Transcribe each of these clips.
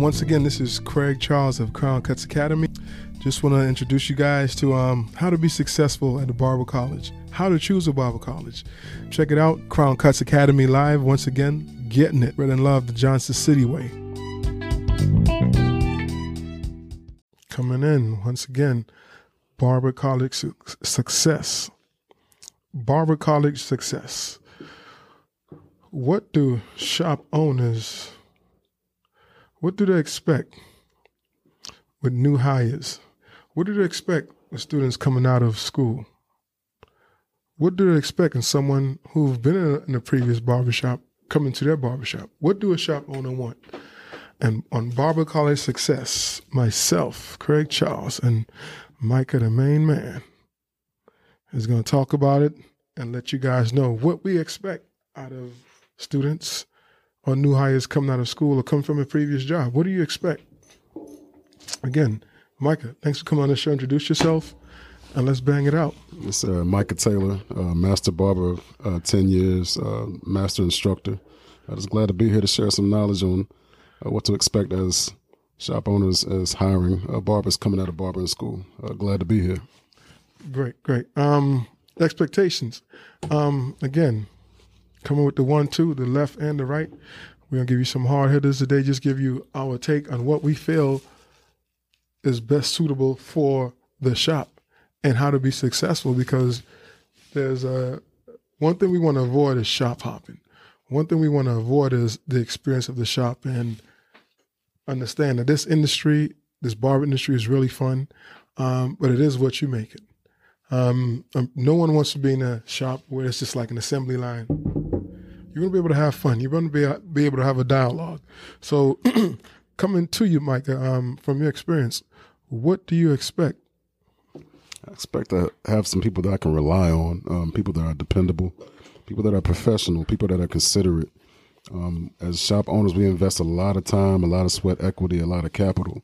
Once again, this is Craig Charles of Crown Cuts Academy. Just want to introduce you guys to um, how to be successful at the barber college, how to choose a barber college. Check it out, Crown Cuts Academy live. Once again, getting it. Red and love the Johnson City way. Coming in once again, barber college su- success. Barber college success. What do shop owners? What do they expect with new hires? What do they expect with students coming out of school? What do they expect in someone who've been in a, in a previous barbershop coming to their barbershop? What do a shop owner want? And on Barber College Success, myself, Craig Charles, and Micah, the main man, is going to talk about it and let you guys know what we expect out of students or new hires coming out of school or coming from a previous job. What do you expect? Again, Micah, thanks for coming on the show. Introduce yourself and let's bang it out. It's uh, Micah Taylor, uh, master barber, uh, 10 years, uh, master instructor. I'm just glad to be here to share some knowledge on uh, what to expect as shop owners as hiring uh, barbers coming out of barbering school. glad to be here. Great, great. Um, expectations. Um, again, coming with the one, two, the left and the right. We're gonna give you some hard hitters today. Just give you our take on what we feel is best suitable for the shop and how to be successful. Because there's a one thing we want to avoid is shop hopping. One thing we want to avoid is the experience of the shop and understand that this industry, this barber industry, is really fun, um, but it is what you make it. Um, um, no one wants to be in a shop where it's just like an assembly line. You're going to be able to have fun. You're going to be, be able to have a dialogue. So, coming to you, Micah, um, from your experience, what do you expect? I expect to have some people that I can rely on, um, people that are dependable, people that are professional, people that are considerate. Um, as shop owners, we invest a lot of time, a lot of sweat equity, a lot of capital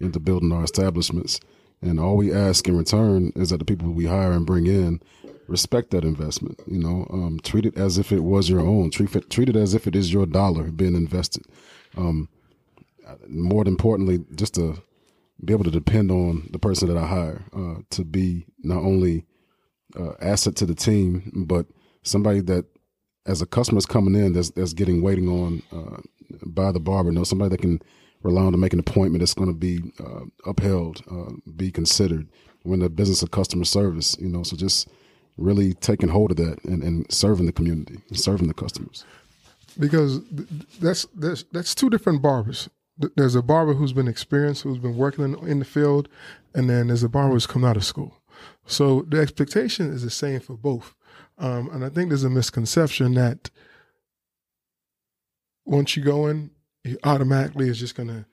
into building our establishments. And all we ask in return is that the people we hire and bring in respect that investment. You know, um, treat it as if it was your own. Treat it, treat it as if it is your dollar being invested. Um, more importantly, just to be able to depend on the person that I hire uh, to be not only uh, asset to the team, but somebody that, as a customer is coming in, that's, that's getting waiting on uh, by the barber. You know, somebody that can rely on to make an appointment that's going to be uh, upheld, uh, be considered. We're the business of customer service, you know, so just really taking hold of that and, and serving the community, and serving the customers. Because that's that's that's two different barbers. There's a barber who's been experienced, who's been working in, in the field, and then there's a barber who's come out of school. So the expectation is the same for both. Um, and I think there's a misconception that once you go in, you automatically is just going to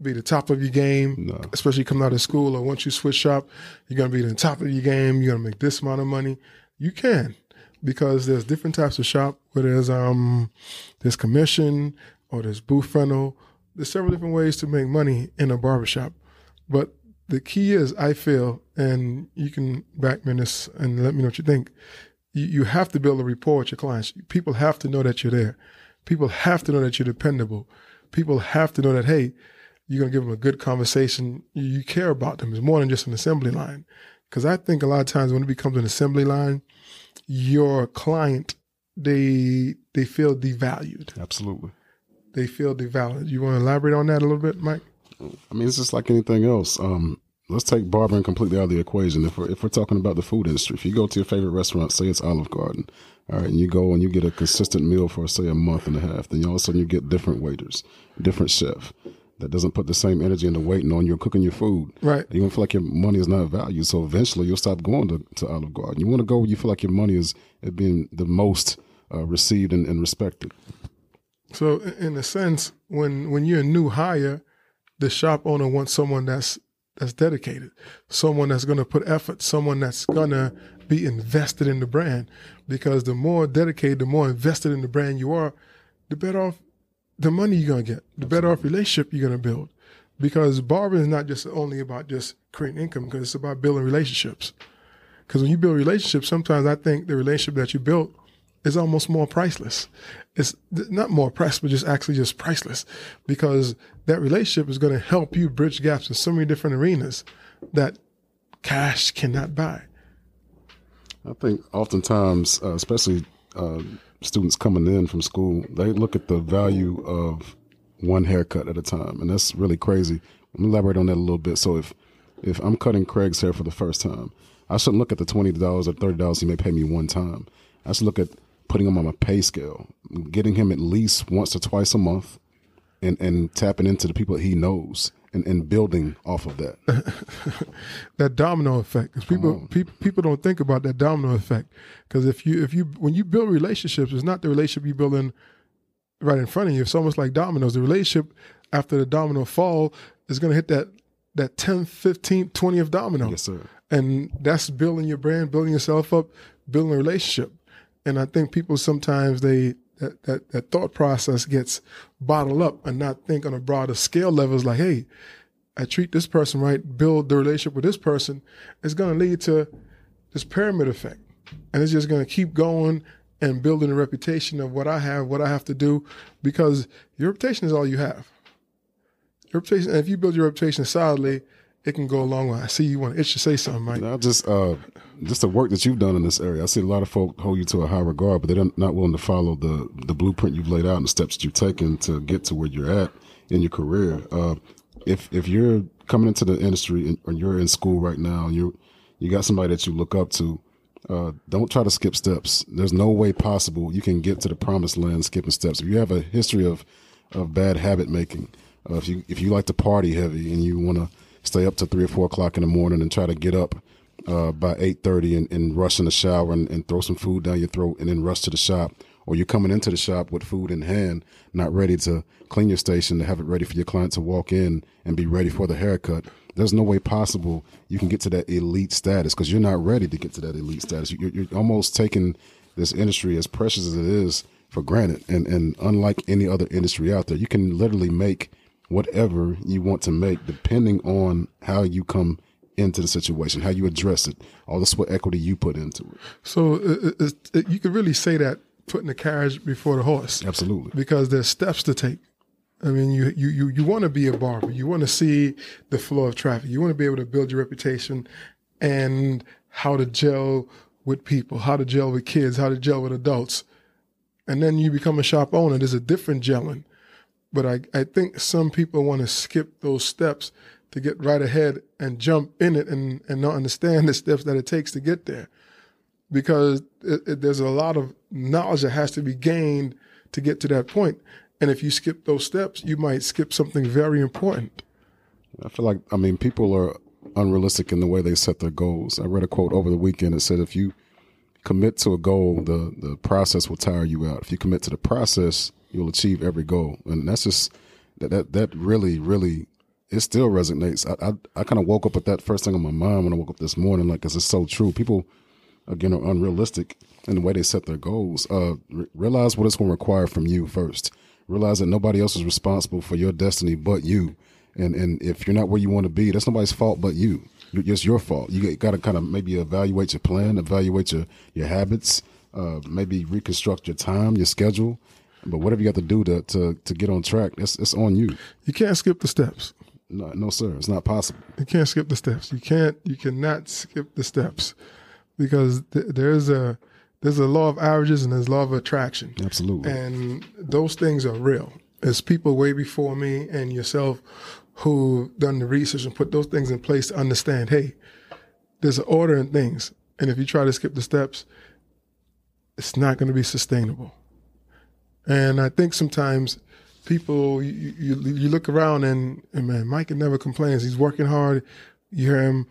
be the top of your game, no. especially coming out of school. Or once you switch shop, you're going to be the top of your game. You're going to make this amount of money. You can because there's different types of shop where there's um there's commission or there's booth rental. There's several different ways to make money in a barbershop. But the key is, I feel, and you can back me this and let me know what you think. You, you have to build a rapport with your clients. People have to know that you're there. People have to know that you're dependable people have to know that, hey, you're going to give them a good conversation. You care about them. It's more than just an assembly line. Because I think a lot of times when it becomes an assembly line, your client, they they feel devalued. Absolutely. They feel devalued. You want to elaborate on that a little bit, Mike? I mean, it's just like anything else. Um, let's take barbering completely out of the equation. If we're if we're talking about the food industry, if you go to your favorite restaurant, say it's Olive Garden, all right, and you go and you get a consistent meal for say a month and a half, then all of a sudden you get different waiters, different chef that doesn't put the same energy into waiting on you cooking your food. Right. You don't feel like your money is not valued. So eventually you'll stop going to, to Olive Garden. You want to go where you feel like your money is being the most uh, received and, and respected. So in a sense, when when you're a new hire, the shop owner wants someone that's that's dedicated, someone that's going to put effort, someone that's going to be invested in the brand. Because the more dedicated, the more invested in the brand you are, the better off the money you're to get, the better off relationship you're to build. Because barbering is not just only about just creating income, because it's about building relationships. Because when you build relationships, sometimes I think the relationship that you built is almost more priceless. It's not more priceless, but just actually just priceless because that relationship is going to help you bridge gaps in so many different arenas that cash cannot buy. I think oftentimes, uh, especially uh, students coming in from school, they look at the value of one haircut at a time, and that's really crazy. Let me elaborate on that a little bit. So if if I'm cutting Craig's hair for the first time, I shouldn't look at the twenty dollars or thirty dollars he may pay me one time. I should look at putting him on a pay scale, getting him at least once or twice a month, and and tapping into the people that he knows and, and building off of that. that domino effect, because people, people people don't think about that domino effect. Because if you if you when you build relationships, it's not the relationship you build in right in front of you. It's almost like dominoes. The relationship after the domino fall is going to hit that that 10th, 15th, 20th domino. Yes, sir. And that's building your brand, building yourself up, building a relationship. And I think people sometimes they that, that, that thought process gets bottled up and not think on a broader scale levels like, hey, I treat this person right, build the relationship with this person, it's going to lead to this pyramid effect. And it's just going to keep going and building a reputation of what I have, what I have to do, because your reputation is all you have. Your reputation, and if you build your reputation solidly, it can go a long way. I see you want itch to say something, Mike. Not just uh, just the work that you've done in this area. I see a lot of folk hold you to a high regard, but they're not willing to follow the the blueprint you've laid out and the steps that you've taken to get to where you're at in your career. Uh, if if you're coming into the industry or you're in school right now, you you got somebody that you look up to. Uh, don't try to skip steps. There's no way possible you can get to the promised land skipping steps. If you have a history of of bad habit making, uh, if you if you like to party heavy and you want to stay up to three or four o'clock in the morning and try to get up uh, by eight thirty and, and rush in the shower and, and throw some food down your throat and then rush to the shop, or you're coming into the shop with food in hand, not ready to clean your station to have it ready for your client to walk in and be ready for the haircut. There's no way possible you can get to that elite status because you're not ready to get to that elite status. You're, you're almost taking this industry as precious as it is for granted, and and unlike any other industry out there, you can literally make whatever you want to make, depending on how you come into the situation, how you address it, all the sweat equity you put into it. So uh, uh, it, it, it, you could really say that putting the carriage before the horse. Absolutely. Because there's steps to take. I mean, you you you, you want to be a barber. You want to see the flow of traffic. You want to be able to build your reputation and how to gel with people, how to gel with kids, how to gel with adults. And then you become a shop owner. There's a different gelling. But I, I think some people want to skip those steps to get right ahead and jump in it and, and not understand the steps that it takes to get there. Because it, it, there's a lot of knowledge that has to be gained to get to that point. And if you skip those steps, you might skip something very important. I feel like, I mean, people are unrealistic in the way they set their goals. I read a quote over the weekend that said, if you commit to a goal, the, the process will tire you out. If you commit to the process, you'll achieve every goal. And that's just that that, that really, really it still resonates. I I, I kind of woke up with that first thing on my mind when I woke up this morning, like, cause it's so true. People, again, are unrealistic in the way they set their goals. Uh, re- realize what it's going to require from you first. Realize that nobody else is responsible for your destiny but you. And and if you're not where you want to be, that's nobody's fault but you. It's your fault. You got to kind of maybe evaluate your plan, evaluate your your habits, uh, maybe reconstruct your time, your schedule, but whatever you got to do to to, to get on track, it's it's on you. You can't skip the steps. No, no, sir, it's not possible. You can't skip the steps. You can't. You cannot skip the steps because th- there's a there's a law of averages and there's law of attraction. Absolutely. And those things are real. There's people way before me and yourself who done the research and put those things in place to understand. Hey, there's an order in things, and if you try to skip the steps, it's not going to be sustainable. And I think sometimes people, you, you, you look around and, and, man, Mike never complains. He's working hard. You hear him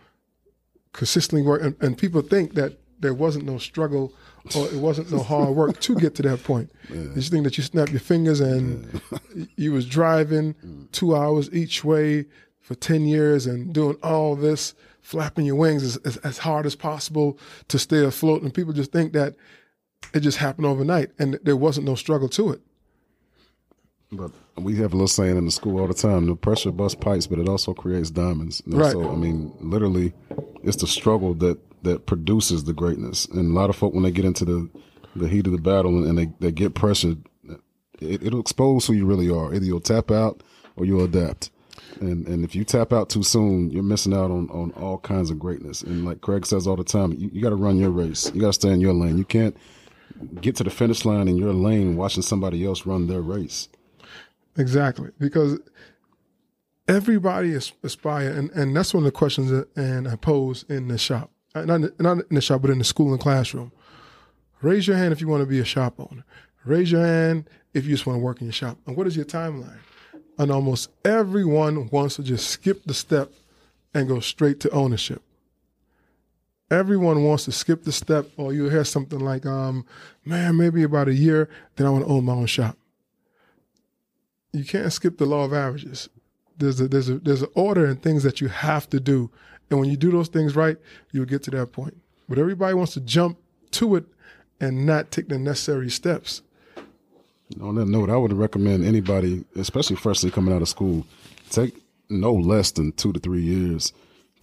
consistently work, and, and, people think that there wasn't no struggle or it wasn't no hard work to get to that point. Yeah. Just think that you snap your fingers and yeah. you was driving mm. two hours each way for 10 years and doing all this, flapping your wings as, as, as hard as possible to stay afloat. And people just think that it just happened overnight, and there wasn't no struggle to it. But we have a little saying in the school all the time: "The pressure busts pipes, but it also creates diamonds." And right. So, I mean, literally, it's the struggle that that produces the greatness. And a lot of folk, when they get into the the heat of the battle and they, they get pressured, it, it'll expose who you really are. Either you'll tap out or you'll adapt. And and if you tap out too soon, you're missing out on, on all kinds of greatness. And like Craig says all the time, you, you got to run your race. You got to stay in your lane. You can't get to the finish line in your lane watching somebody else run their race. Exactly, because everybody is aspire, and, and that's one of the questions that and I pose in the shop, uh, not in, not in the shop, but in the school and classroom. Raise your hand if you want to be a shop owner. Raise your hand if you just want to work in your shop. And what is your timeline? And almost everyone wants to just skip the step and go straight to ownership. Everyone wants to skip the step, or you hear something like, um, man, maybe about a year, then I want to own my own shop. You can't skip the law of averages. There's a there's a there's an order and things that you have to do. And when you do those things right, you'll get to that point. But everybody wants to jump to it and not take the necessary steps. On that note, I would recommend anybody, especially freshly coming out of school, take no less than two to three years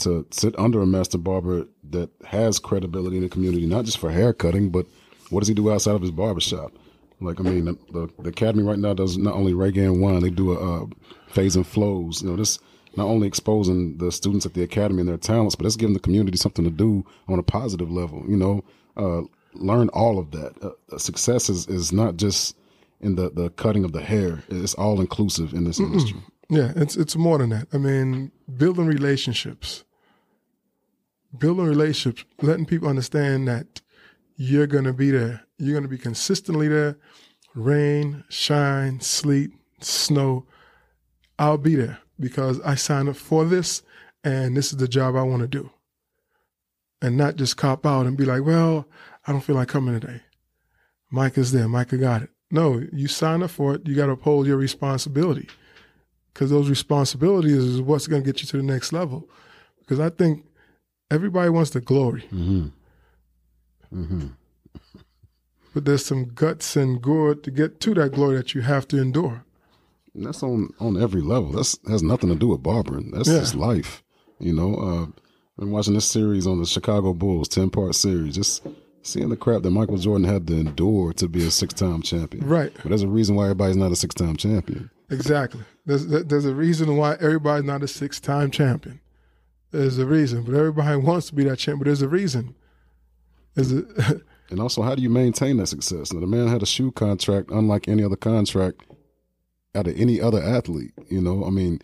to sit under a master barber that has credibility in the community, not just for hair cutting, but what does he do outside of his barbershop? Like, I mean, the, the academy right now does not only reggae and wine, they do a, a phase and flows. You know, this not only exposing the students at the academy and their talents, but it's giving the community something to do on a positive level. You know, uh, learn all of that. Uh, success is, is not just in the, the cutting of the hair. It's all inclusive in this Mm-mm. industry. Yeah, it's it's more than that. I mean, building relationships, building relationships, letting people understand that you're going to be there. You're going to be consistently there. Rain, shine, sleet, snow. I'll be there because I signed up for this and this is the job I want to do. And not just cop out and be like, well, I don't feel like coming today. Mike is there. Micah got it. No, you sign up for it. You got to uphold your responsibility because those responsibilities is what's going to get you to the next level. Because I think everybody wants the glory. Mm-hmm. Mm-hmm. But there's some guts and good to get to that glory that you have to endure. And that's on on every level. That's has nothing to do with barbering. That's yeah. just life. You know, uh, I've been watching this series on the Chicago Bulls, ten part series. Just seeing the crap that Michael Jordan had to endure to be a six time champion. Right. But there's a reason why everybody's not a six time champion. Exactly. There's there's a reason why everybody's not a six time champion. There's a reason, but everybody wants to be that champ. But there's a reason. Is it? and also, how do you maintain that success? Now, the man had a shoe contract unlike any other contract out of any other athlete. You know, I mean,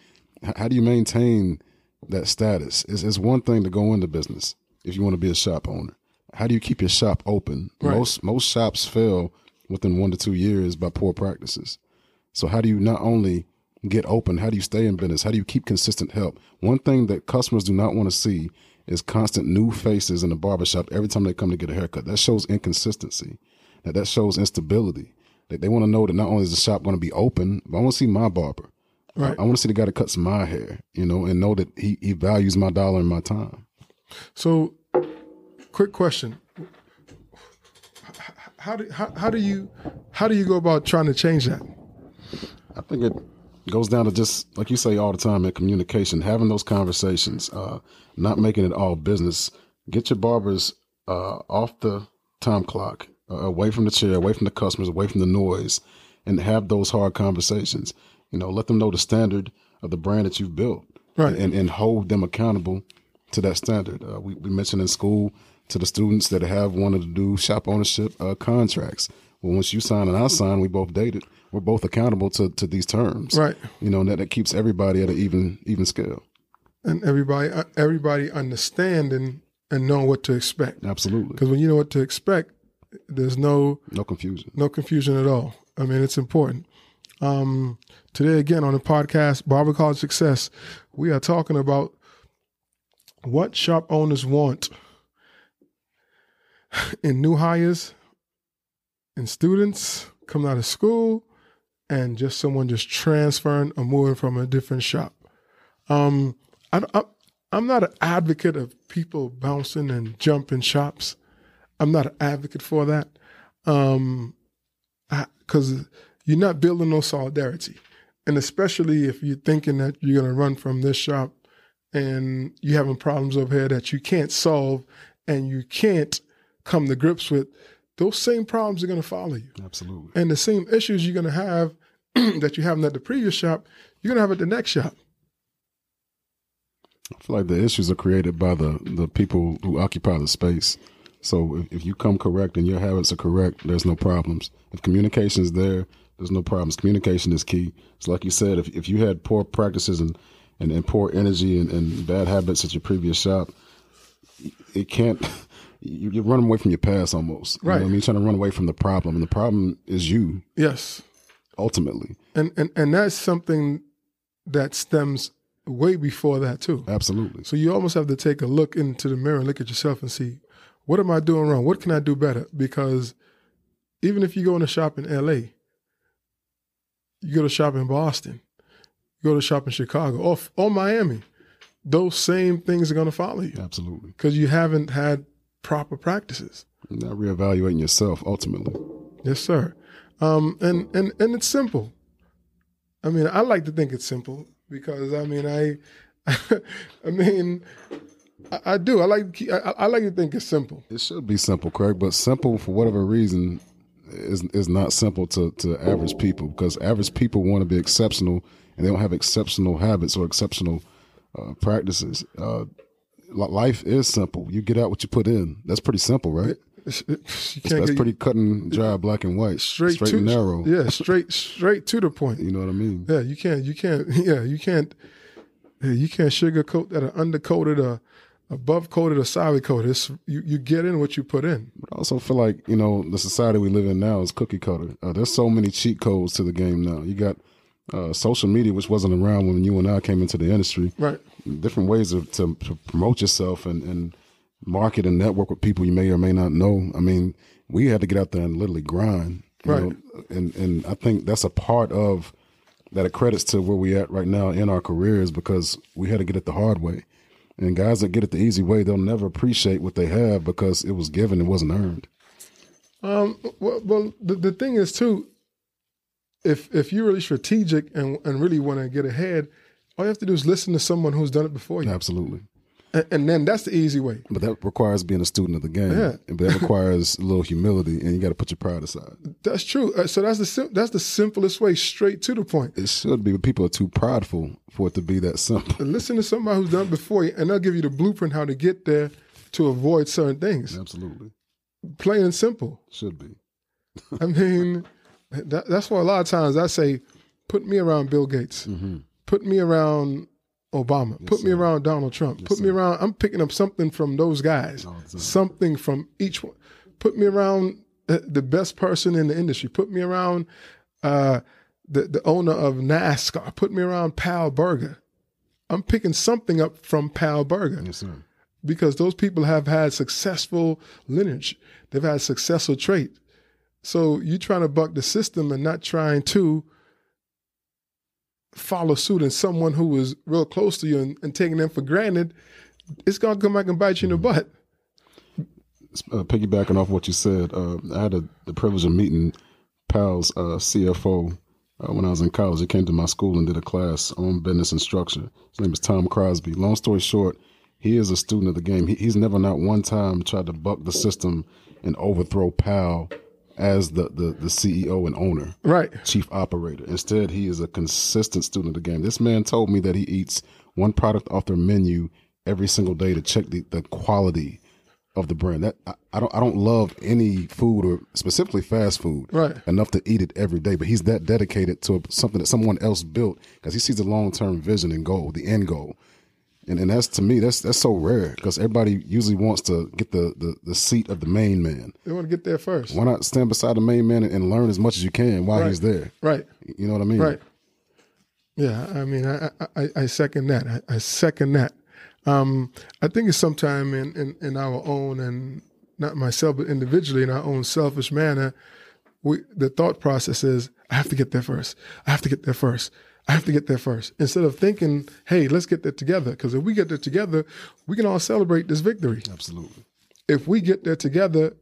how do you maintain that status? It's, it's one thing to go into business if you want to be a shop owner. How do you keep your shop open? Right. Most most shops fail within one to two years by poor practices. So how do you not only get open, how do you stay in business? How do you keep consistent help? One thing that customers do not want to see is constant new faces in the barbershop every time they come to get a haircut. That shows inconsistency. That that shows instability. That they want to know that not only is the shop going to be open, but I want to see my barber. Right. I, I want to see the guy that cuts my hair, you know, and know that he, he values my dollar and my time. So, quick question: How do how, how do you how do you go about trying to change that? I think it goes down to just like you say all the time in communication, having those conversations, uh, not making it all business. Get your barbers uh, off the time clock, uh, away from the chair, away from the customers, away from the noise, and have those hard conversations. You know, let them know the standard of the brand that you've built, right, and and hold them accountable to that standard. Uh, we we mentioned in school to the students that have wanted to do shop ownership uh, contracts. Well, once you sign and I sign, we both dated we're both accountable to, to these terms. Right. You know, and that, that keeps everybody at an even even scale. And everybody uh, everybody understanding and knowing what to expect. Absolutely. Because when you know what to expect, there's no no confusion. No confusion at all. I mean, it's important. Um, today again on the podcast, Barber College Success, we are talking about what shop owners want in new hires, in students coming out of school, and just someone just transferring or moving from a different shop. Um, I, I, I'm not an advocate of people bouncing and jumping shops. I'm not an advocate for that. Um, because you're not building no solidarity. And especially if you're thinking that you're going to run from this shop and you're having problems over here that you can't solve and you can't come to grips with, those same problems are going to follow you. Absolutely. And the same issues you're going to have that you're having at the previous shop, you're going to have at the next shop. I feel like the issues are created by the, the people who occupy the space. So if, if you come correct and your habits are correct, there's no problems. If communication is there, there's no problems. Communication is key. It's like you said, if, if you had poor practices and, and, and poor energy and, and bad habits at your previous shop, it can't, you- you're running away from your past almost. You know Right. what I mean? You're trying to run away from the problem. And the problem is you, Yes. ultimately. And and and that's something that stems way before that too. Absolutely. So you almost have to take a look into the mirror and look at yourself and see what am I doing wrong? What can I do better? Because even if you go in a shop in LA, you go to shop in Boston, you go to shop in Chicago or, or Miami, those same things are going to follow you Absolutely. because you haven't had proper practices. Not reevaluating yourself, ultimately. Yes, sir. Um, and and and it's simple. I mean, I like to think it's simple because I mean, I, I mean, I, I do. I like I, I like to think it's simple. It should be simple, Craig, but simple for whatever reason is is not simple to, to average people because average people want to be exceptional and they don't have exceptional habits or exceptional uh, practices. Uh, life is simple. You get out what you put in. That's pretty simple, right? It's- it's- That's pretty cut and dry, black and white, straight, straight to and narrow. Yeah, straight straight to the point. You know what I mean? Yeah, you can't. You can't. Yeah, you can't. You can't sugarcoat that or undercoated or above coated or sour coated. It's, you you get in what you put in. But I also feel like you know the society we live in now is cookie cutter. Uh, there's so many cheat codes to the game now. You got uh, social media, which wasn't around when you and I came into the industry. Right. Different ways of, to, to promote yourself and, and market and network with people you may or may not know. I mean, we had to get out there and literally grind. Right. know, and and I think that's a part of that accredits to where we at right now in our careers because we had to get it the hard way. And guys that get it the easy way, they'll never appreciate what they have because it was given, it wasn't earned. Um, well, well the, the thing is too, if if you're really strategic and and really want to get ahead, all you have to do is listen to someone who's done it before you, Absolutely. and, and then that's the easy way. But that requires being a student of the game. Yeah. But that requires a little humility and you got to put your pride aside. That's true. Uh, so that's the sim- that's the simplest way, straight to the point. It should be, but people are too prideful for it to be that simple. Listen to somebody who's done it before you, and they'll give you the blueprint how to get there to avoid certain things. Absolutely. Plain and simple. Should be. I mean, that, that's why a lot of times I say, put me around Bill Gates, Mm-hmm. put me around Obama, put me around Donald Trump, put me around. I'm picking up something from those guys, time. something from each one. Put me around uh, the best person in the industry. Put me around uh, the the owner of NASCAR. Put me around Pal Burger. I'm picking something up from Pal Burger Yes, sir. because those people have had successful lineage. They've had successful trait. So you're trying to buck the system and not trying to follow suit in someone who was real close to you and, and taking them for granted, it's gonna come back and bite you in the butt. uh, piggybacking off what you said, uh, I had a, the privilege of meeting Pal's uh, CFO uh, when I was in college. He came to my school and did a class on business instruction. His name is Thom Crosby. Long story short, he is a student of the game. He, he's never not one time tried to buck the system and overthrow Pal as the, the, the CEO and owner Right. chief operator. Instead, he is a consistent student of the game. This man told me that he eats one product off their menu every single day to check the, the quality of the brand. That I, I don't I don't love any food or specifically fast food Right. enough to eat it every day. But he's that dedicated to something that someone else built because he sees the long term vision and goal, the end goal. And, and that's to me that's that's so rare because everybody usually wants to get the, the, the seat of the main man. They want to get there first. Why not stand beside the main man and, and learn as much as you can while Right. he's there? Right. You know what I mean? Right. Yeah, I mean, I I, I- second that. I, I second that. Um, I think it's sometime in, in, in our own and not myself, but individually in our own selfish manner, we the thought process is I have to get there first. I have to get there first. I have to get there first. Instead of thinking, hey, let's get there together. Because if we get there together, we can all celebrate this victory. Absolutely. If we get there together,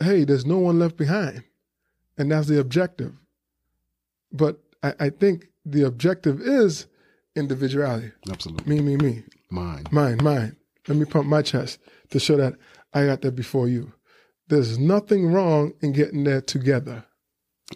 hey, there's no one left behind. And that's the objective. But I, I think the objective is individuality. Absolutely. Me, me, me. Mine. Mine, mine. Let me pump my chest to show that I got there before you. there's nothing wrong in getting there together.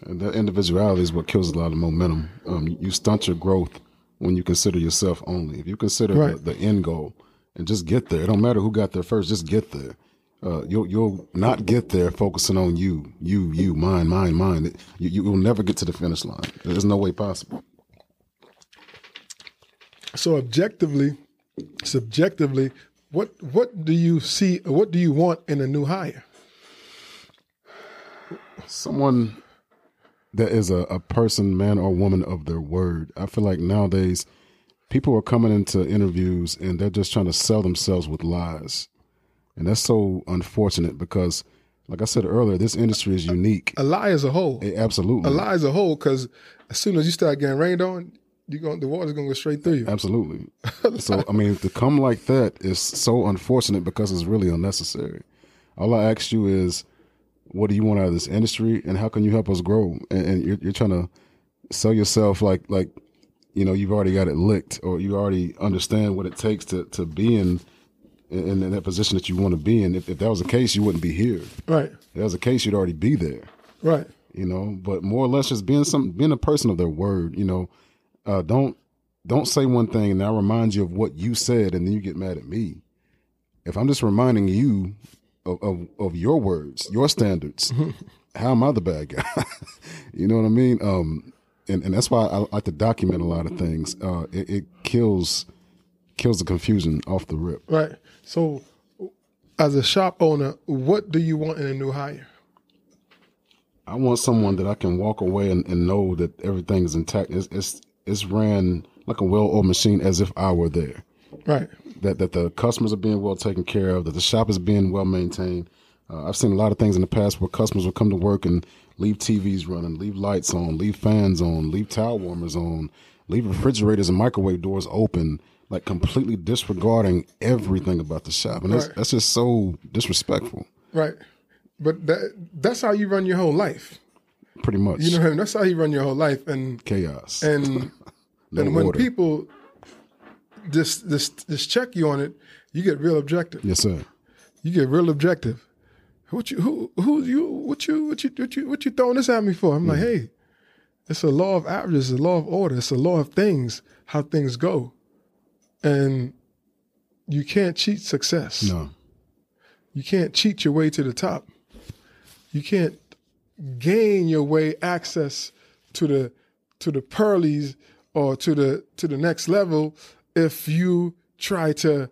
And that individuality is what kills a lot of momentum. Um, you stunt your growth when you consider yourself only. If you consider Right. the, the end goal and just get there, it don't matter who got there first. Just get there. Uh, you'll you'll not get there focusing on you, you, you, mine, mine, mine. You, you will never get to the finish line. There's no way possible. So objectively, subjectively, what what do you see? What do you want in a new hire? someone that is a, a person, man or woman of their word. I feel like nowadays people are coming into interviews and they're just trying to sell themselves with lies. And that's so unfortunate because, like I said earlier, this industry is unique. A lie as a whole. It- absolutely. A lie as a whole, because as soon as you start getting rained on, you going the water's gonna go straight through you. Absolutely. so I mean, to come like that is so unfortunate because it's really unnecessary. All I ask you is, what do you want out of this industry, and how can you help us grow? And, and you're, you're trying to sell yourself like like you know you've already got it licked, or you already understand what it takes to to be in in, in that position that you want to be in. If, if that was the case, you wouldn't be here. Right, If that was the case, you'd already be there right, you know but more or less just being some being a person of their word you know uh don't don't say one thing and i remind you of what you said and then you get mad at me if i'm just reminding you of of, of your words your standards how am i the bad guy you know what i mean um and, and that's why i like to document a lot of things uh it, it kills kills the confusion off the rip right. So, as a shop owner, what do you want in a new hire? I want someone that I can walk away and, and know that everything is intact. It's, it's it's ran like a well-oiled machine, as if I were there. Right, That that the customers are being well taken care of. That the shop is being well maintained. Uh, I've seen a lot of things in the past where customers will come to work and leave TVs running, leave lights on, leave fans on, leave towel warmers on, leave refrigerators and microwave doors open, like completely disregarding everything about the shop. And that's Right. that's just so disrespectful. right. But that that's how you run your whole life. Pretty much You know, what I mean? that's how you run your whole life, and chaos. and No and when order. people just just just check you on it, you get real objective. yes, sir. You get real objective. What you who who you what you what you what you what you throwing this at me for? I'm like, mm-hmm. hey, it's a law of averages, it's a law of order, it's a law of things, how things go, and you can't cheat success. No. You can't cheat your way to the top. You can't gain your way access to the to the pearlies or to the to the next level if you try to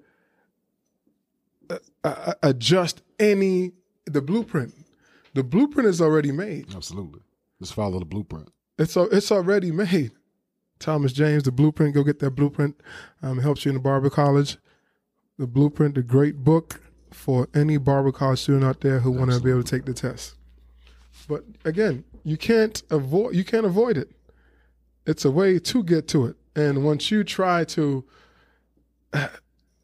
uh, uh, adjust any the blueprint. The blueprint is already made. Absolutely. Just follow the blueprint. It's it's already made. Thomas James, the blueprint. Go get that blueprint. Um, it helps you in the barber college. The blueprint, the great book for any barber college student out there who want to be able to take the test. But again, you can't avoid you can't avoid it. It's a way to get to it. And once you try to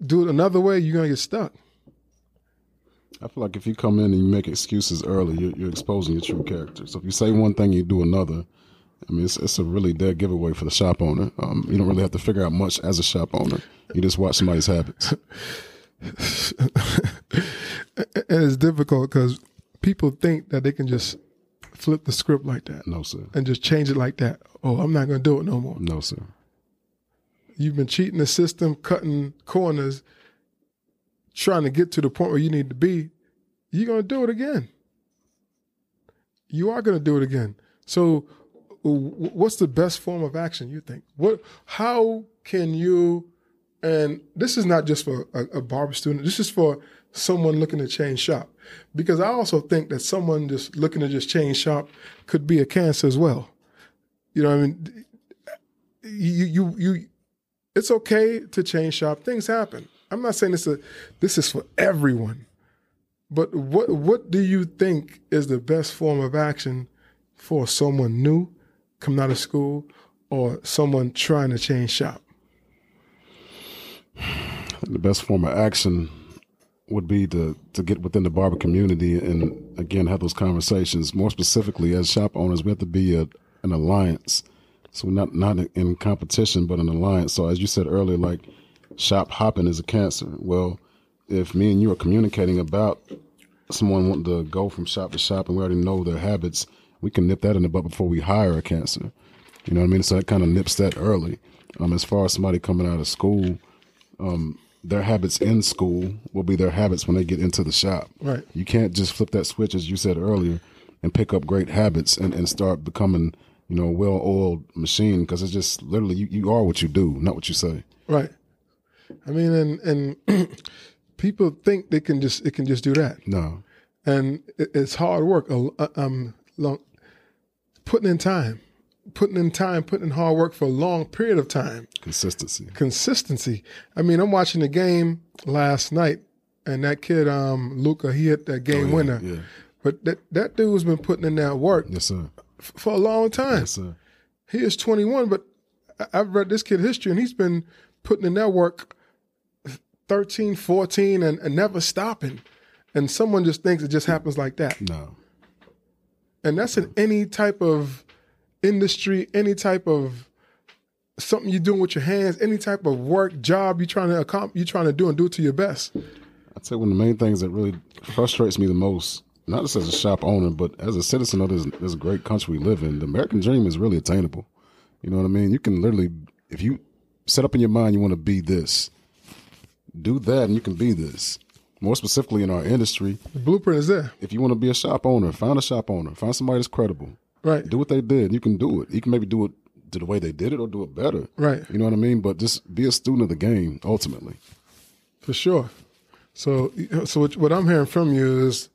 do it another way, you're gonna get stuck. I feel like if you come in and you make excuses early, you're, you're exposing your true character. So if you say one thing, and you do another. I mean, it's, it's a really dead giveaway for the shop owner. Um, you don't really have to figure out much as a shop owner. You just watch somebody's habits. And it's difficult because people think that they can just flip the script like that No, sir. and just change it like that. Oh, I'm not gonna do it no more. No, sir. You've been cheating the system, cutting corners, trying to get to the point where you need to be. You're going to do it again. You are going to do it again. So, what's the best form of action you think? What? How can you? And this is not just for a, a barber student. This is for someone looking to change shop, because I also think that someone just looking to just change shop could be a cancer as well. You know, what I mean, you you you it's okay to change shop. Things happen. I'm not saying this is this is for everyone, but what what do you think is the best form of action for someone new coming out of school or someone trying to change shop? The best form of action would be to to get within the barber community and again have those conversations. More specifically, as shop owners, we have to be a, an alliance. So not not in competition, but an alliance. So as you said earlier, like shop hopping is a cancer. Well, if me and you are communicating about someone wanting to go from shop to shop and we already know their habits, we can nip that in the butt before we hire a cancer. You know what I mean? So that kind of nips that early. Um, as far as somebody coming out of school, um, their habits in school will be their habits when they get into the shop. Right. You can't just flip that switch, as you said earlier, and pick up great habits and, and start becoming, you know, well oiled machine because it's just literally you, you are what you do, not what you say. Right. I mean, and and people think they can just it can just do that, No. and it, it's hard work. uh, Um, long, putting in time, putting in time, putting in hard work for a long period of time. Consistency. Consistency. I mean, I'm watching the game last night, and that kid, um, Luka, he hit that game winner. Oh, Yeah. But that that dude's been putting in that work Yes, sir. For a long time. Yes, sir. He is 21, but I've read this kid history, and he's been putting in that work 13, 14, and, and never stopping. And someone just thinks it just happens like that. No. And that's in any type of industry, any type of something you're doing with your hands, any type of work, job you're trying to accomplish, you're trying to do and do it to your best. I'd say one of the main things that really frustrates me the most, not just as a shop owner, but as a citizen of this, this great country we live in, the American dream is really attainable. You know what I mean? You can literally, if you set up in your mind you want to be this, do that and you can be this. More specifically in our industry, The blueprint is there. if you want to be a shop owner, find a shop owner, find somebody that's credible. Right. Do what they did. You can do it. You can maybe do it to the way they did it or do it better. Right. You know what I mean? But just be a student of the game ultimately. For sure. So, so what, what I'm hearing from you is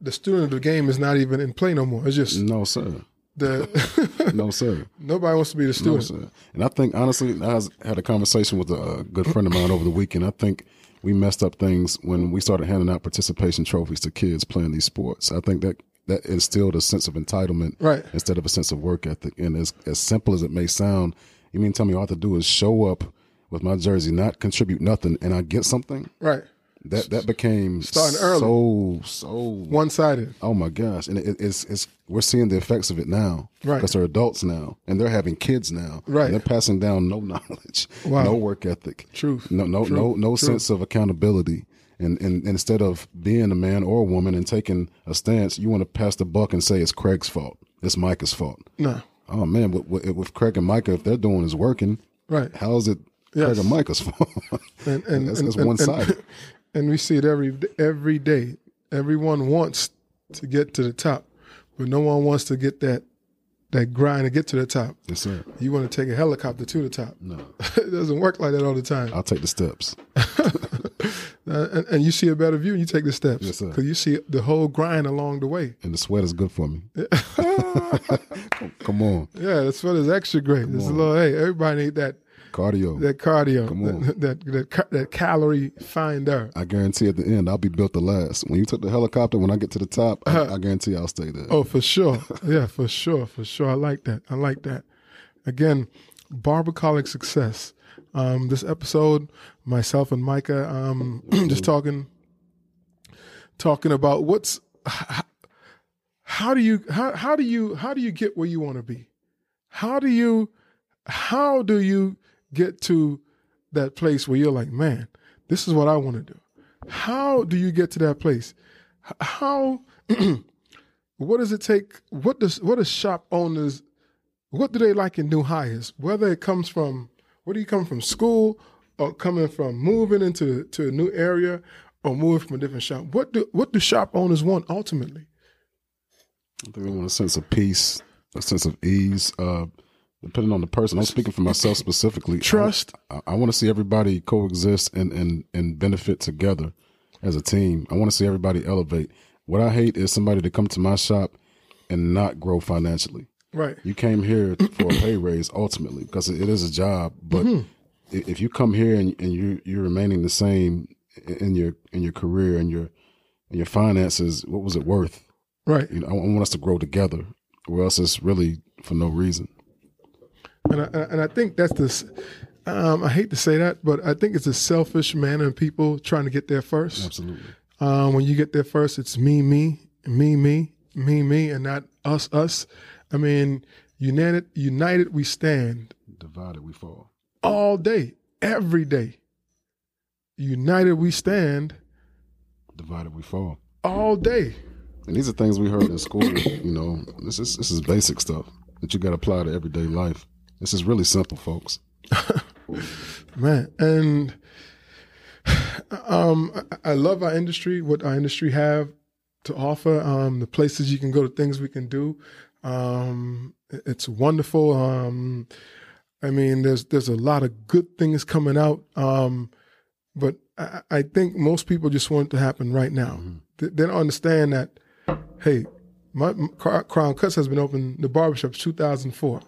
the student of the game is not even in play no more. It's just No, sir. the No, sir. nobody wants to be the No, student. sir. And I think honestly, I had a conversation with a, good friend of mine over the weekend. I think we messed up things when we started handing out participation trophies to kids playing these sports. I think that that instilled a sense of entitlement Right. instead of a sense of work ethic. And as as simple as it may sound, you mean tell me all I have to do is show up with my jersey, not contribute nothing, and I get something? Right. That that became Starting early. so so One sided. Oh my gosh! And it, it's it's we're seeing the effects of it now, Right. Because they're adults now, and they're having kids now, Right. And they're passing down no knowledge, Wow. no work ethic, Truth. no no True. no no True. sense of accountability. And, and instead of being a man or a woman and taking a stance, you want to pass the buck and say it's Craig's fault, it's Micah's fault. No. Oh man, with, with, with Craig and Micah, if they're doing is working, Right. how is it Yes. Craig and Micah's fault? And and That's- and, that's and- one-sided. And, and we see it every every day. Everyone wants to get to the top, but no one wants to get that that grind to get to the top. yes, sir. You want to take a helicopter to the top. No, it doesn't work like that all the time. I'll take the steps. Uh, and, and you see a better view, and you take the steps Yes, sir. because you see the whole grind along the way. And the sweat is good for me. Come on, Yeah, that's what is extra great. It's a little hey, everybody need that cardio. that cardio, Come on. that that, that that calorie finder. I guarantee at the end I'll be built to last. When you took the helicopter, when I get to the top, I, I guarantee I'll stay there. Oh, for sure. Yeah, for sure, for sure. I like that. I like that. Again, Barber College Success. Um, this episode, myself and Micah, um, just talking, talking about what's how, how do you how how do you how do you get where you want to be? How do you how do you get to that place where you're like, man, this is what I want to do? How do you get to that place? How what does it take? What does what does shop owners? What do they like in new hires? Whether it comes from whether you come from school or coming from moving into to a new area or moving from a different shop. What do what do shop owners want ultimately? I think they want a sense of peace, a sense of ease. Uh, depending on the person, I'm speaking for myself specifically. Trust. I, I want to see everybody coexist and, and and benefit together as a team. I want to see everybody elevate. What I hate is somebody to come to my shop and not grow financially. Right. You came here for a pay raise ultimately because it is a job. But mm-hmm. i if you come here and, and you you're remaining the same in your in your career and your and your finances, what was it worth? Right. You know, I want us to grow together, or else it's really for no reason. And I, and I think that's this. Um, I hate to say that, but I think it's a selfish manner of people trying to get there first. Absolutely. Um, when you get there first, it's me, me, me, me, me, me, and not us, us. I mean, united, united, we stand Divided we fall. all day, every day. United, we stand. Divided we fall. all day. And these are things we heard in school. You know, this is this is basic stuff that you got to apply to everyday life. This is really simple, folks. Man, and um, I, love our industry. What our industry have to offer. Um, the places you can go, the things we can do. Um, it's wonderful. Um, I mean, there's there's a lot of good things coming out. Um, but I, I think most people just want it to happen right now. They, they don't understand that. Hey, my, my Crown Cuts has been open. The barbershop 2004.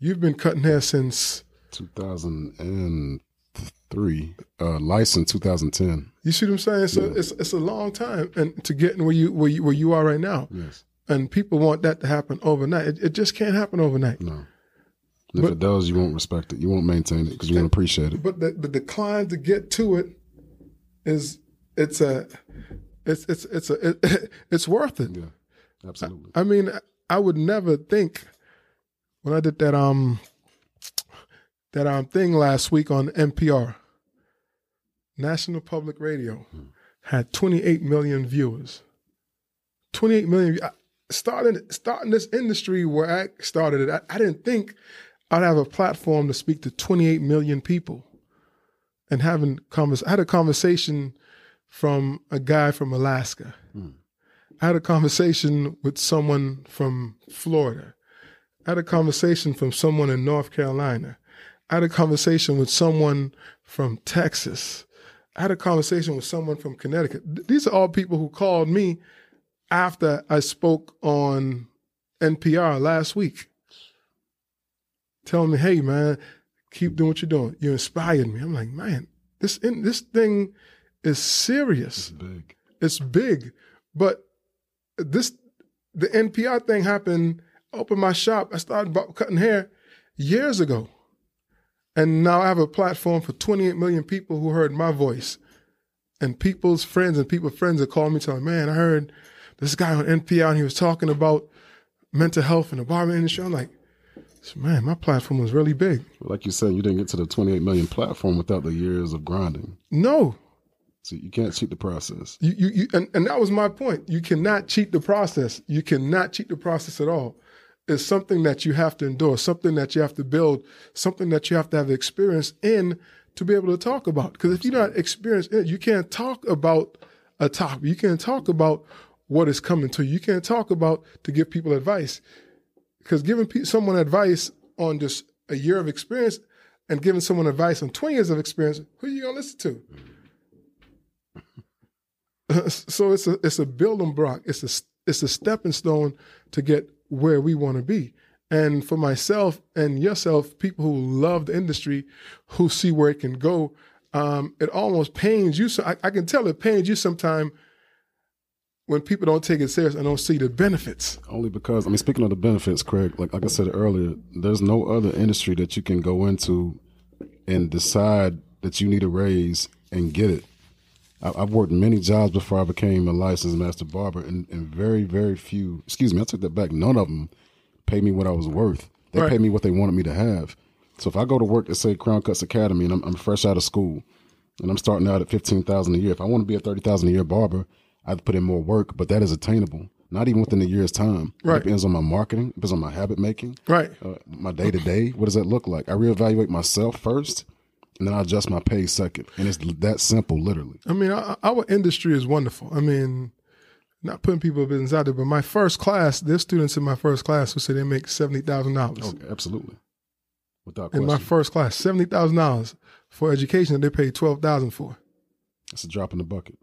You've been cutting hair since. 2003, uh, license 2010. You see what I'm saying? So it's it's a long time, and to get where you where you, where you are right now. Yes. and people want that to happen overnight. It, it just can't happen overnight. No. And if it does, you won't respect it. You won't maintain it because you won't appreciate it. But the, the decline to get to it is it's a it's it's it's a it, it's worth it. Yeah, absolutely. I mean, I would never think when I did that um that um thing last week on NPR, National Public Radio, had 28 million viewers. 28 million. I- Starting starting this industry where I started it, I, I didn't think I'd have a platform to speak to 28 million people. And having convers, I had a conversation from a guy from Alaska. I had a conversation with someone from Florida. I had a conversation from someone in North Carolina. I had a conversation with someone from Texas. I had a conversation with someone from Connecticut. These are all people who called me after I spoke on NPR last week, telling me, "Hey, man, keep doing what you're doing. You inspired me." I'm like, "Man, this in, this thing is serious." It's big. it's big, but this the NPR thing happened. Opened my shop. I started cutting hair years ago, and now I have a platform for 28 million people who heard my voice, and people's friends and people's friends that call me telling, "Man, I heard this guy on NPR and he was talking about mental health in the barber industry." I'm like, "Man, my platform was really big." Like you said, you didn't get to the 28 million platform without the years of grinding. No, So you can't cheat the process. You, you, you and, and that was my point. You cannot cheat the process. You cannot cheat the process at all. It's something that you have to endure, something that you have to build, something that you have to have experience in to be able to talk about. Because if you're not experienced in it, you can't talk about a topic. You can't talk about what is coming to you. You can't talk about to give people advice. Because giving pe- someone advice on just a year of experience and giving someone advice on 20 years of experience, who are you going to listen to? so it's a it's a building block. It's a it's a stepping stone to get where we want to be. And for myself and yourself, people who love the industry, who see where it can go, um, it almost pains you. So I, I can tell it pains you sometimes when people don't take it serious and don't see the benefits. Only because, I mean, speaking of the benefits, Craig, like, like I said earlier, there's no other industry that you can go into and decide that you need a raise and get it. I- I've worked many jobs before I became a licensed master barber, and, and very, very few, excuse me, I took that back. None of them paid me what I was worth. They Right. paid me what they wanted me to have. So if I go to work at, say, Crown Cuts Academy, and I'm, I'm fresh out of school, and I'm starting out at 15000 a year, if I want to be a 30000 a year barber, I have to put in more work, but that is attainable. Not even within a year's time. Right. It depends on my marketing, it depends on my habit making, Right. uh, my day to day. What does that look like? I reevaluate myself first, and then I adjust my pay second. And it's that simple, literally. I mean, our, our industry is wonderful. I mean, not putting people business out there, but my first class, there's students in my first class who say they make seventy thousand dollars. Okay, absolutely. Without question. In my first class, seventy thousand dollars for education that they paid twelve thousand for. That's a drop in the bucket.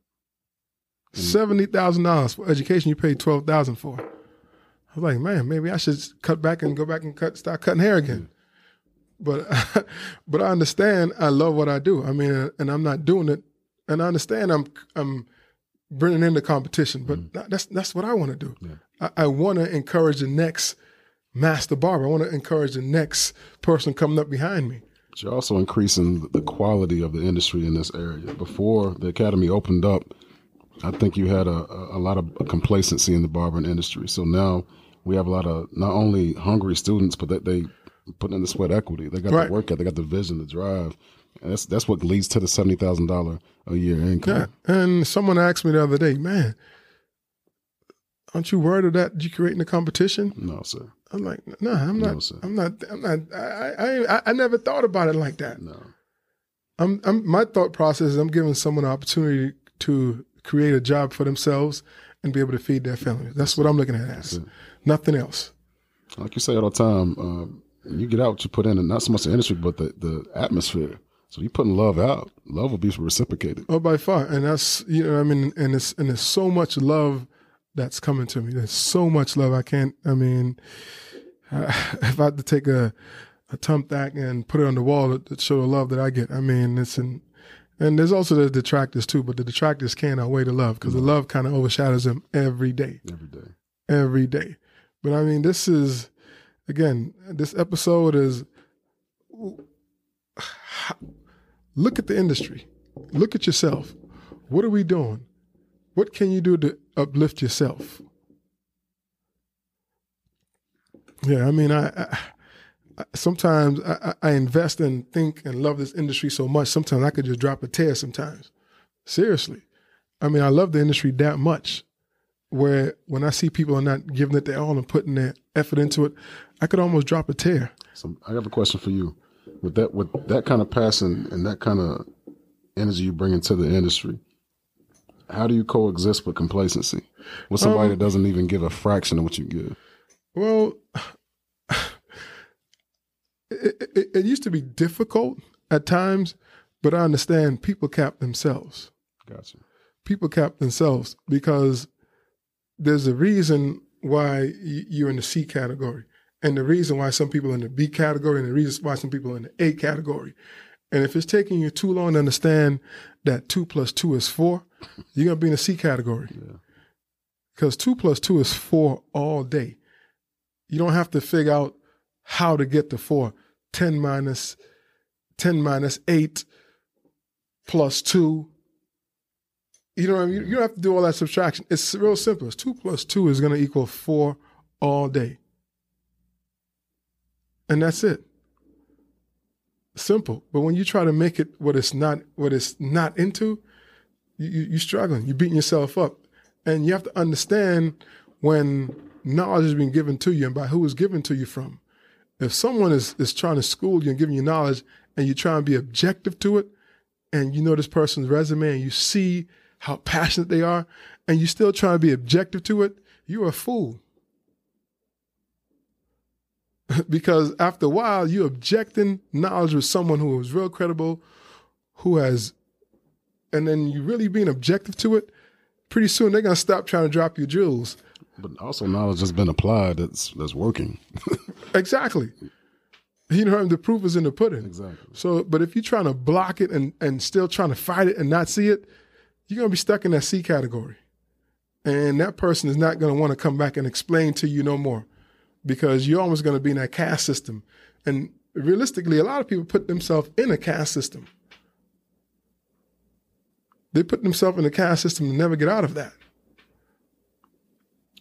Seventy thousand dollars for education you paid twelve thousand for. I was like, man, maybe I should cut back and go back and cut, start cutting hair again. But, but I understand. I love what I do. I mean, and I'm not doing it. And I understand. I'm, I'm bringing in the competition. But mm. that- that's that's what I want to do. I, I want to encourage the next master barber. I want to encourage the next person coming up behind me. But you're also increasing the quality of the industry in this area. Before the academy opened up, I think you had a, a a lot of complacency in the barbering industry. So now we have a lot of not only hungry students, but that they put in the sweat equity. They got Right. the work ethic, they got the vision, the drive. And that's that's what leads to the seventy thousand dollar a year income. Yeah. And someone asked me the other day, man, Aren't you worried of that? You creating a competition? No, sir. I'm like, no, I'm not. No, sir. I'm not. I'm not. I, I, I, never thought about it like that. No. I'm, I'm. My thought process is I'm giving someone an opportunity to create a job for themselves and be able to feed their family. That's what I'm looking at as. Nothing else. Like you say all the time, um, you get out what you put in, and not so much the industry, but the, the atmosphere. So you putting love out, love will be reciprocated. Oh, by far, and that's you know, I mean, and it's and there's so much love that's coming to me. There's so much love. I can't. I mean, if I had to take a a thumbtack and put it on the wall to show the love that I get, I mean, it's an and there's also the detractors too, but the detractors can't outweigh the love because the love kind of overshadows them every day, Every day. every day. But I mean, this is again, this episode is look at the industry, look at yourself. What are we doing? What can you do to uplift yourself? Yeah, I mean, I, I, sometimes I I invest and think and love this industry so much. Sometimes I could just drop a tear. Sometimes, seriously, I mean, I love the industry that much. Where when I see people are not giving it their all and putting their effort into it, I could almost drop a tear. So I have a question for you. With that, with that kind of passion and that kind of energy you bring into the industry, how do you coexist with complacency with somebody that um, doesn't even give a fraction of what you give? Well, it, it, it used to be difficult at times, but I understand people cap themselves. Gotcha. People cap themselves because there's a reason why you're in the C category, and the reason why some people are in the B category, and the reason why some people are in the A category. And if it's taking you too long to understand that two plus two is four, you're gonna be in the C category. Because two plus two is four all day. You don't have to figure out how to get to four. 10 minus 10 minus 8 plus 2. You know what I mean? You, don't have to do all that subtraction. It's real simple. It's 2 plus 2 is going to equal 4 all day. And that's it. Simple. But when you try to make it what it's not what it's not into, you, you, you're struggling. You're beating yourself up. And you have to understand when knowledge is being given to you and by who it's given to you from. If someone is, is trying to school you and giving you knowledge and you try and be objective to it, and you know this person's resume and you see how passionate they are, and you still try to be objective to it, you're a fool. because after a while, you're objecting knowledge with someone who is real credible, who has, and then you really being objective to it, pretty soon they're going to stop trying to drop your jewels. But also knowledge has been applied that's that's working. Exactly. You know, the proof is in the pudding. exactly. So, but if you're trying to block it and, and still trying to fight it and not see it, you're going to be stuck in that C category. And that person is not going to want to come back and explain to you no more because you're almost going to be in that caste system. And realistically, a lot of people put themselves in a caste system. They put themselves in a caste system and never get out of that.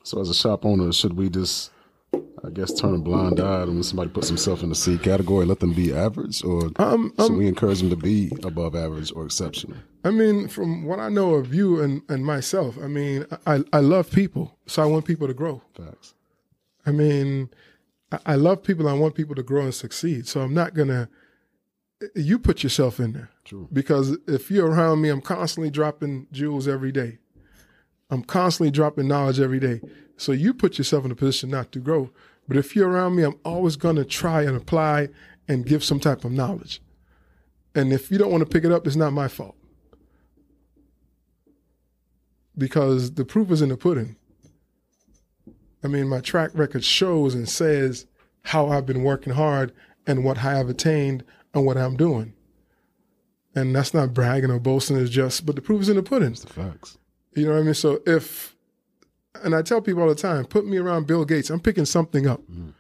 So as a shop owner, should we just I guess turn a blind eye when somebody puts themselves in the C category, let them be average, or Um, should we encourage them to be above average or exceptional? I mean, from what I know of you and, and myself, I mean, I, I love people, so I want people to grow. Facts. I mean, I, I love people. I want people to grow and succeed. So I'm not gonna. You put yourself in there True. because if you're around me, I'm constantly dropping jewels every day. I'm constantly dropping knowledge every day. So you put yourself in a position not to grow. But if you're around me, I'm always gonna try and apply and give some type of knowledge. And if you don't want to pick it up, it's not my fault. Because the proof is in the pudding. I mean, my track record shows and says how I've been working hard and what I have attained and what I'm doing. And that's not bragging or boasting, it's just, but the proof is in the pudding. The facts. You know what I mean? So if, and I tell people all the time, put me around Bill Gates, I'm picking something up. Mm-hmm.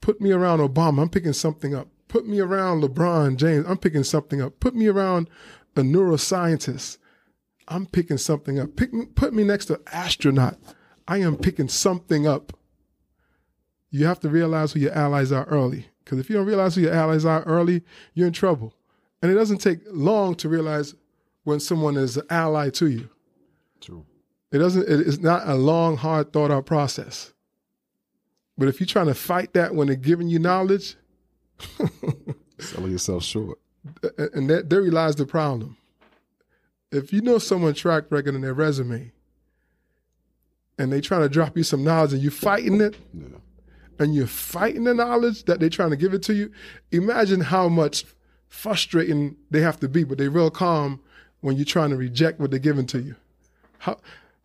Put me around Obama, I'm picking something up. Put me around LeBron James, I'm picking something up. Put me around a neuroscientist, I'm picking something up. Pick, put me next to an astronaut, I am picking something up. You have to realize who your allies are early. Because if you don't realize who your allies are early, you're in trouble. And it doesn't take long to realize when someone is an ally to you. True. It doesn't. It's not a long, hard, thought out process. But if you're trying to fight that when they're giving you knowledge, Selling yourself short. and that there lies the problem. If you know someone's track record in their resume, and they trying to drop you some knowledge, and you fighting it, Yeah. and you're fighting the knowledge that they're trying to give it to you, imagine how much frustrating they have to be, but they're real calm when you're trying to reject what they're giving to you. How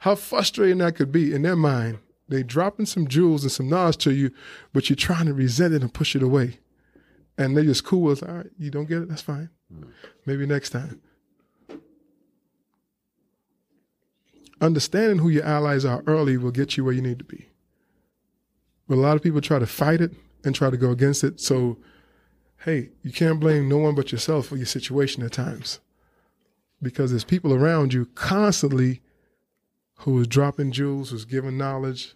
how frustrating that could be in their mind. They dropping some jewels and some knowledge to you, but you're trying to resent it and push it away. And they're just cool with, all right, you don't get it, that's fine. Hmm. Maybe next time. Understanding who your allies are early will get you where you need to be. But a lot of people try to fight it and try to go against it. So, hey, you can't blame no one but yourself for your situation at times. Because there's people around you constantly who is dropping jewels, who's giving knowledge,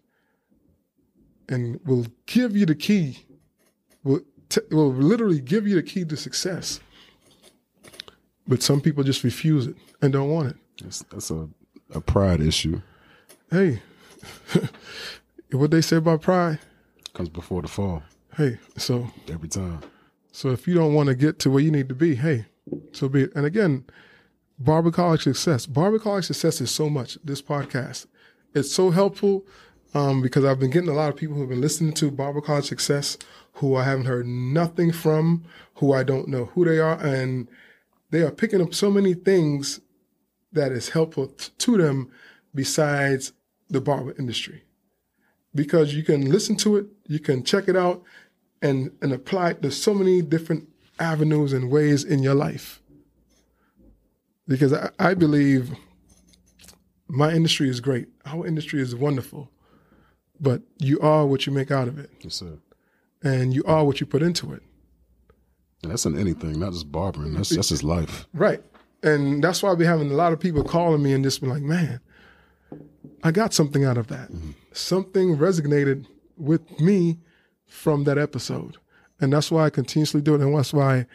and will give you the key, will, t- will literally give you the key to success. But some people just refuse it and don't want it. That's, that's a, a pride issue. Hey, what they say about pride, Comes before the fall hey, so every time. So if you don't want to get to where you need to be, hey, so be it. And again, Barber College Success. Barber College Success is so much, this podcast. It's so helpful um, because I've been getting a lot of people who have been listening to Barber College Success who I haven't heard nothing from, who I don't know who they are. And they are picking up so many things that is helpful t- to them besides the barber industry. Because you can listen to it, you can check it out, and and apply it to so many different avenues and ways in your life. Because I, I believe my industry is great. Our industry is wonderful. But you are what you make out of it. Yes, sir. And you are what you put into it. And that's in anything, not just barbering. That's that's just life. Right. And that's why I've been having a lot of people calling me and just be like, man, I got something out of that. Mm-hmm. Something resonated with me from that episode. And that's why I continuously do it. And that's why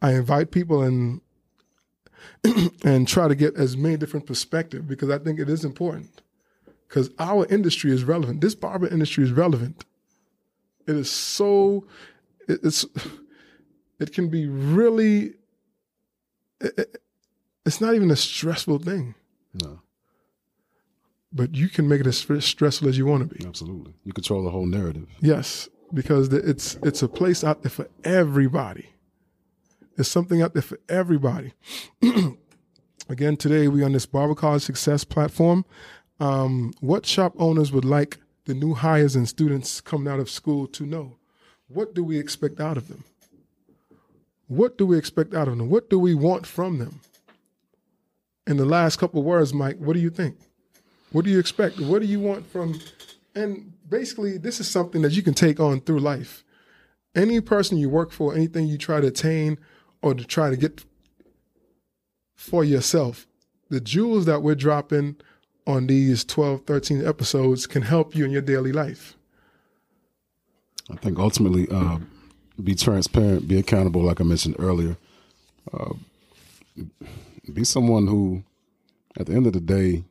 I invite people and and try to get as many different perspectives because I think it is important. Because our industry is relevant. This barber industry is relevant. It is so it's it can be really it's not even a stressful thing, No, but you can make it as stressful as you want to be. absolutely. You control the whole narrative. Yes, because it's it's a place out there for everybody. There's something out there for everybody. Again, today we on this Barber College Success platform. Um, what shop owners would like the new hires and students coming out of school to know? What do we expect out of them? What do we expect out of them? What do we want from them? In the last couple words, Mike, what do you think? What do you expect? What do you want from? And basically, this is something that you can take on through life. Any person you work for, anything you try to attain or to try to get for yourself, the jewels that we're dropping on these 12, 13 episodes can help you in your daily life. I think ultimately, uh, be transparent, be accountable, like I mentioned earlier. Uh, be someone who, at the end of the day,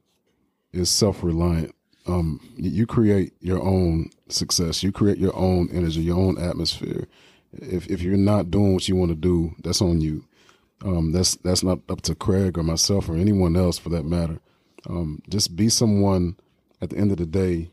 is self reliant. Um, you create your own success. You create your own energy, your own atmosphere. If if you're not doing what you want to do, that's on you. Um, that's that's not up to Craig or myself or anyone else for that matter. Um, just be someone at the end of the day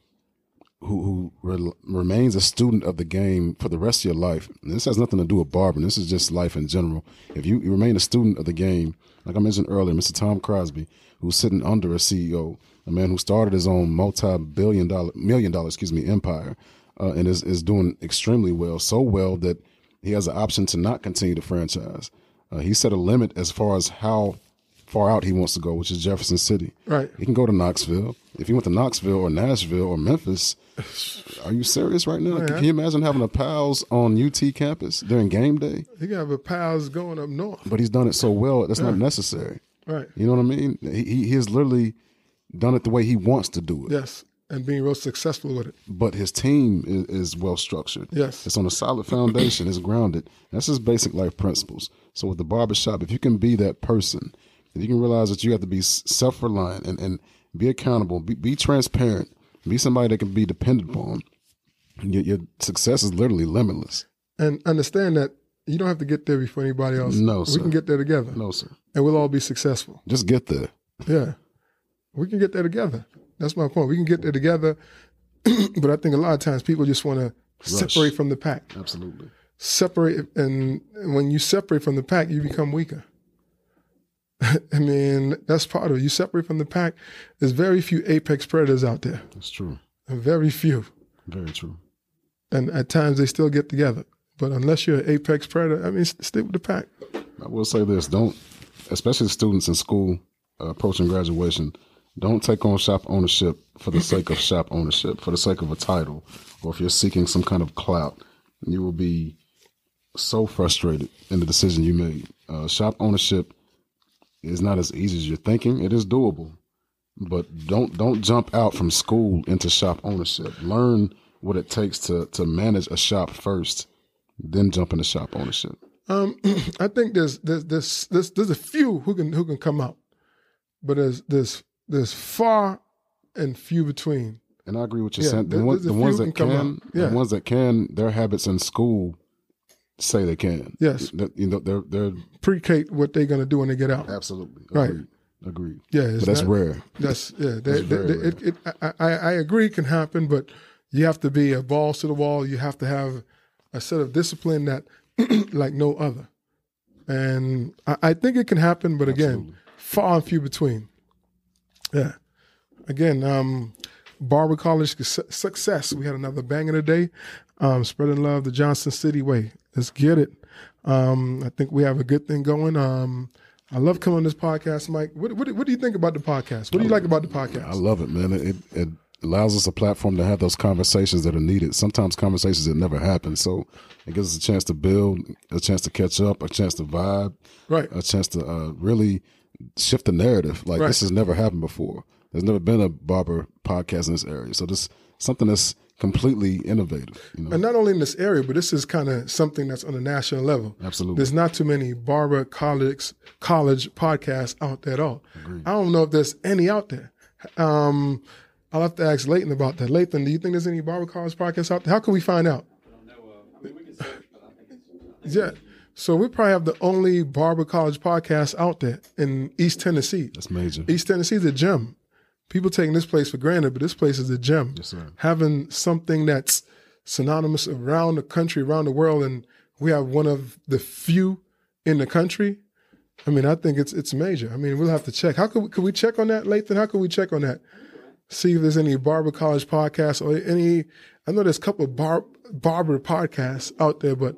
who, who re- remains a student of the game for the rest of your life. And this has nothing to do with barbering. This is just life in general. If you, you remain a student of the game, like I mentioned earlier, Mr. Thom Crosby, who's sitting under a CEO, a man who started his own multi-billion dollar, million dollar, excuse me, empire, uh, and is, is doing extremely well, so well that he has an option to not continue the franchise. Uh, he set a limit as far as how far out he wants to go, which is Jefferson City. Right. He can go to Knoxville. If he went to Knoxville or Nashville or Memphis, are you serious right now? Can you imagine having a Pal's on UT campus during game day? You got a Pal's going up north. But he's done it so well that's not necessary. Right. You know what I mean? He, he he has literally done it the way he wants to do it. Yes. And being real successful with it. But his team is, is well structured. Yes. It's on a solid foundation. it's grounded. That's his basic life principles. So with the barbershop, if you can be that person, if you can realize that you have to be self reliant and, and be accountable, be, be transparent, be somebody that can be dependent upon. Your, your success is literally limitless. And understand that you don't have to get there before anybody else. No, we can get there together, No, sir. and we'll all be successful. Just get there. Yeah, we can get there together. That's my point. We can get there together, but I think a lot of times people just want to separate from the pack. Absolutely. Separate, and when you separate from the pack, you become weaker. I mean, that's part of it. You separate from the pack. There's very few apex predators out there. That's true. Very few. Very true. And at times they still get together. But unless you're an apex predator, I mean, stick with the pack. I will say this: don't, especially students in school uh, approaching graduation, don't take on shop ownership for the sake of shop ownership, for the sake of a title, or if you're seeking some kind of clout, you will be so frustrated in the decision you made. Uh, shop ownership is not as easy as you're thinking. It is doable, but don't don't jump out from school into shop ownership. Learn what it takes to to manage a shop first, then jump into shop ownership. Um, I think there's there's there's there's there's a few who can who can come out, but there's there's there's far and few between. And I agree with you. Yeah, saying. The, one, the ones that come can. Yeah. the ones that can, their habits in school say they can. Yes. That, you know, they're they're Precate what they're gonna do when they get out. absolutely Right. agreed. Agreed. Yeah, But that's not- rare. That's yeah. They, That's they, they- it, it, I, I agree it can happen, but you have to be a balls to the wall. You have to have a set of discipline that like no other. And I, I think it can happen, but again, far and few between. Yeah. Again, um, Barber College su- success. We had another banger today. Um, spreading love the Johnson City way. Let's get it. Um, I think we have a good thing going. Um, I love coming on this podcast, Mike. What, what, what do you think about the podcast? What do you like about the podcast? I love it, man. It it allows us a platform to have those conversations that are needed. Sometimes conversations that never happen. So it gives us a chance to build, a chance to catch up, a chance to vibe, Right. a chance to uh, really shift the narrative. Like Right. this has never happened before. There's never been a barber podcast in this area. So this something that's completely innovative. You know, And not only in this area, but this is kind of something that's on a national level. absolutely. There's not too many barber college college podcasts out there at all. I don't know if there's any out there. Um, I'll have to ask Leighton about that. Leighton, do you think there's any barber college podcasts out there? How can we find out? Yeah. So we probably have the only barber college podcast out there in East Tennessee. That's major. East Tennessee is a gem. People taking this place for granted, but this place is a gem. Yes, sir. Having something that's synonymous around the country, around the world, and we have one of the few in the country. I mean, I think it's it's major. I mean, we'll have to check. How could we, could we check on that, Lathan? How could we check on that? See if there's any barber college podcasts or any. I know there's a couple of bar, barber podcasts out there, but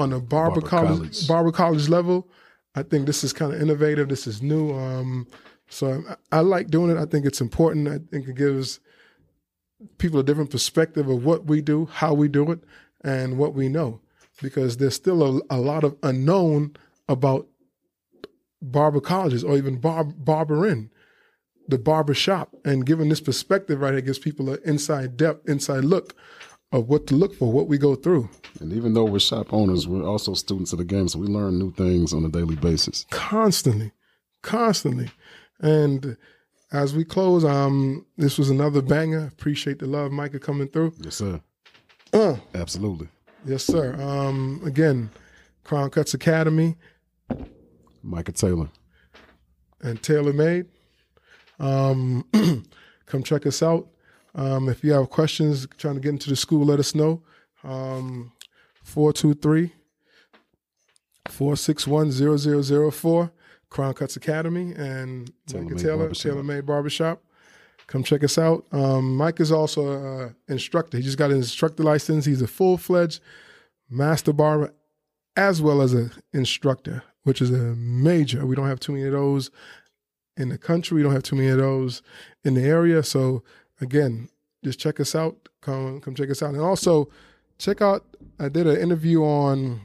on a barber, Barber college, college. barber college level, I think this is kind of innovative. This is new. Um, so I, I like doing it. I think it's important. I think it gives people a different perspective of what we do, how we do it, and what we know, because there's still a, a lot of unknown about barber colleges or even bar, barbering, the barber shop, and giving this perspective right here gives people an inside depth, inside look of what to look for, what we go through. And even though we're shop owners, we're also students of the game, so we learn new things on a daily basis. constantly, constantly. And as we close, um, this was another banger. Appreciate the love, Micah, coming through. Yes, sir. Uh, Absolutely. yes, sir. Um, again, Crown Cuts Academy Micah Taylor. and Tailor Made. Um, come check us out. Um, if you have questions trying to get into the school, let us know. Um, 423 461 0004, Crown Cuts Academy, and Tailor Micah Made Taylor, Barbershop. Tailor Made Barbershop. Come check us out. Um, Mike is also an instructor. He just got an instructor license. He's a full fledged master barber as well as an instructor, which is a major. We don't have too many of those in the country. We don't have too many of those in the area. So again, just check us out. Come come check us out. And also check out I did an interview on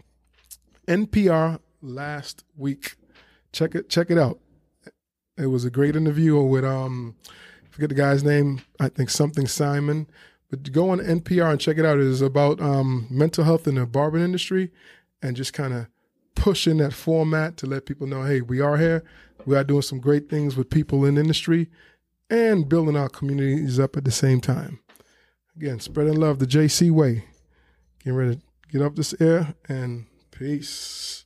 NPR last week. Check it check it out. It was a great interview with um forget the guy's name. I think something Simon. But go on NPR and check it out. It is about um, mental health in the barbering industry and just kind of pushing that format to let people know, hey, we are here. We are doing some great things with people in industry, and building our communities up at the same time. Again, spreading love the JC way. Getting ready to get up this air and peace.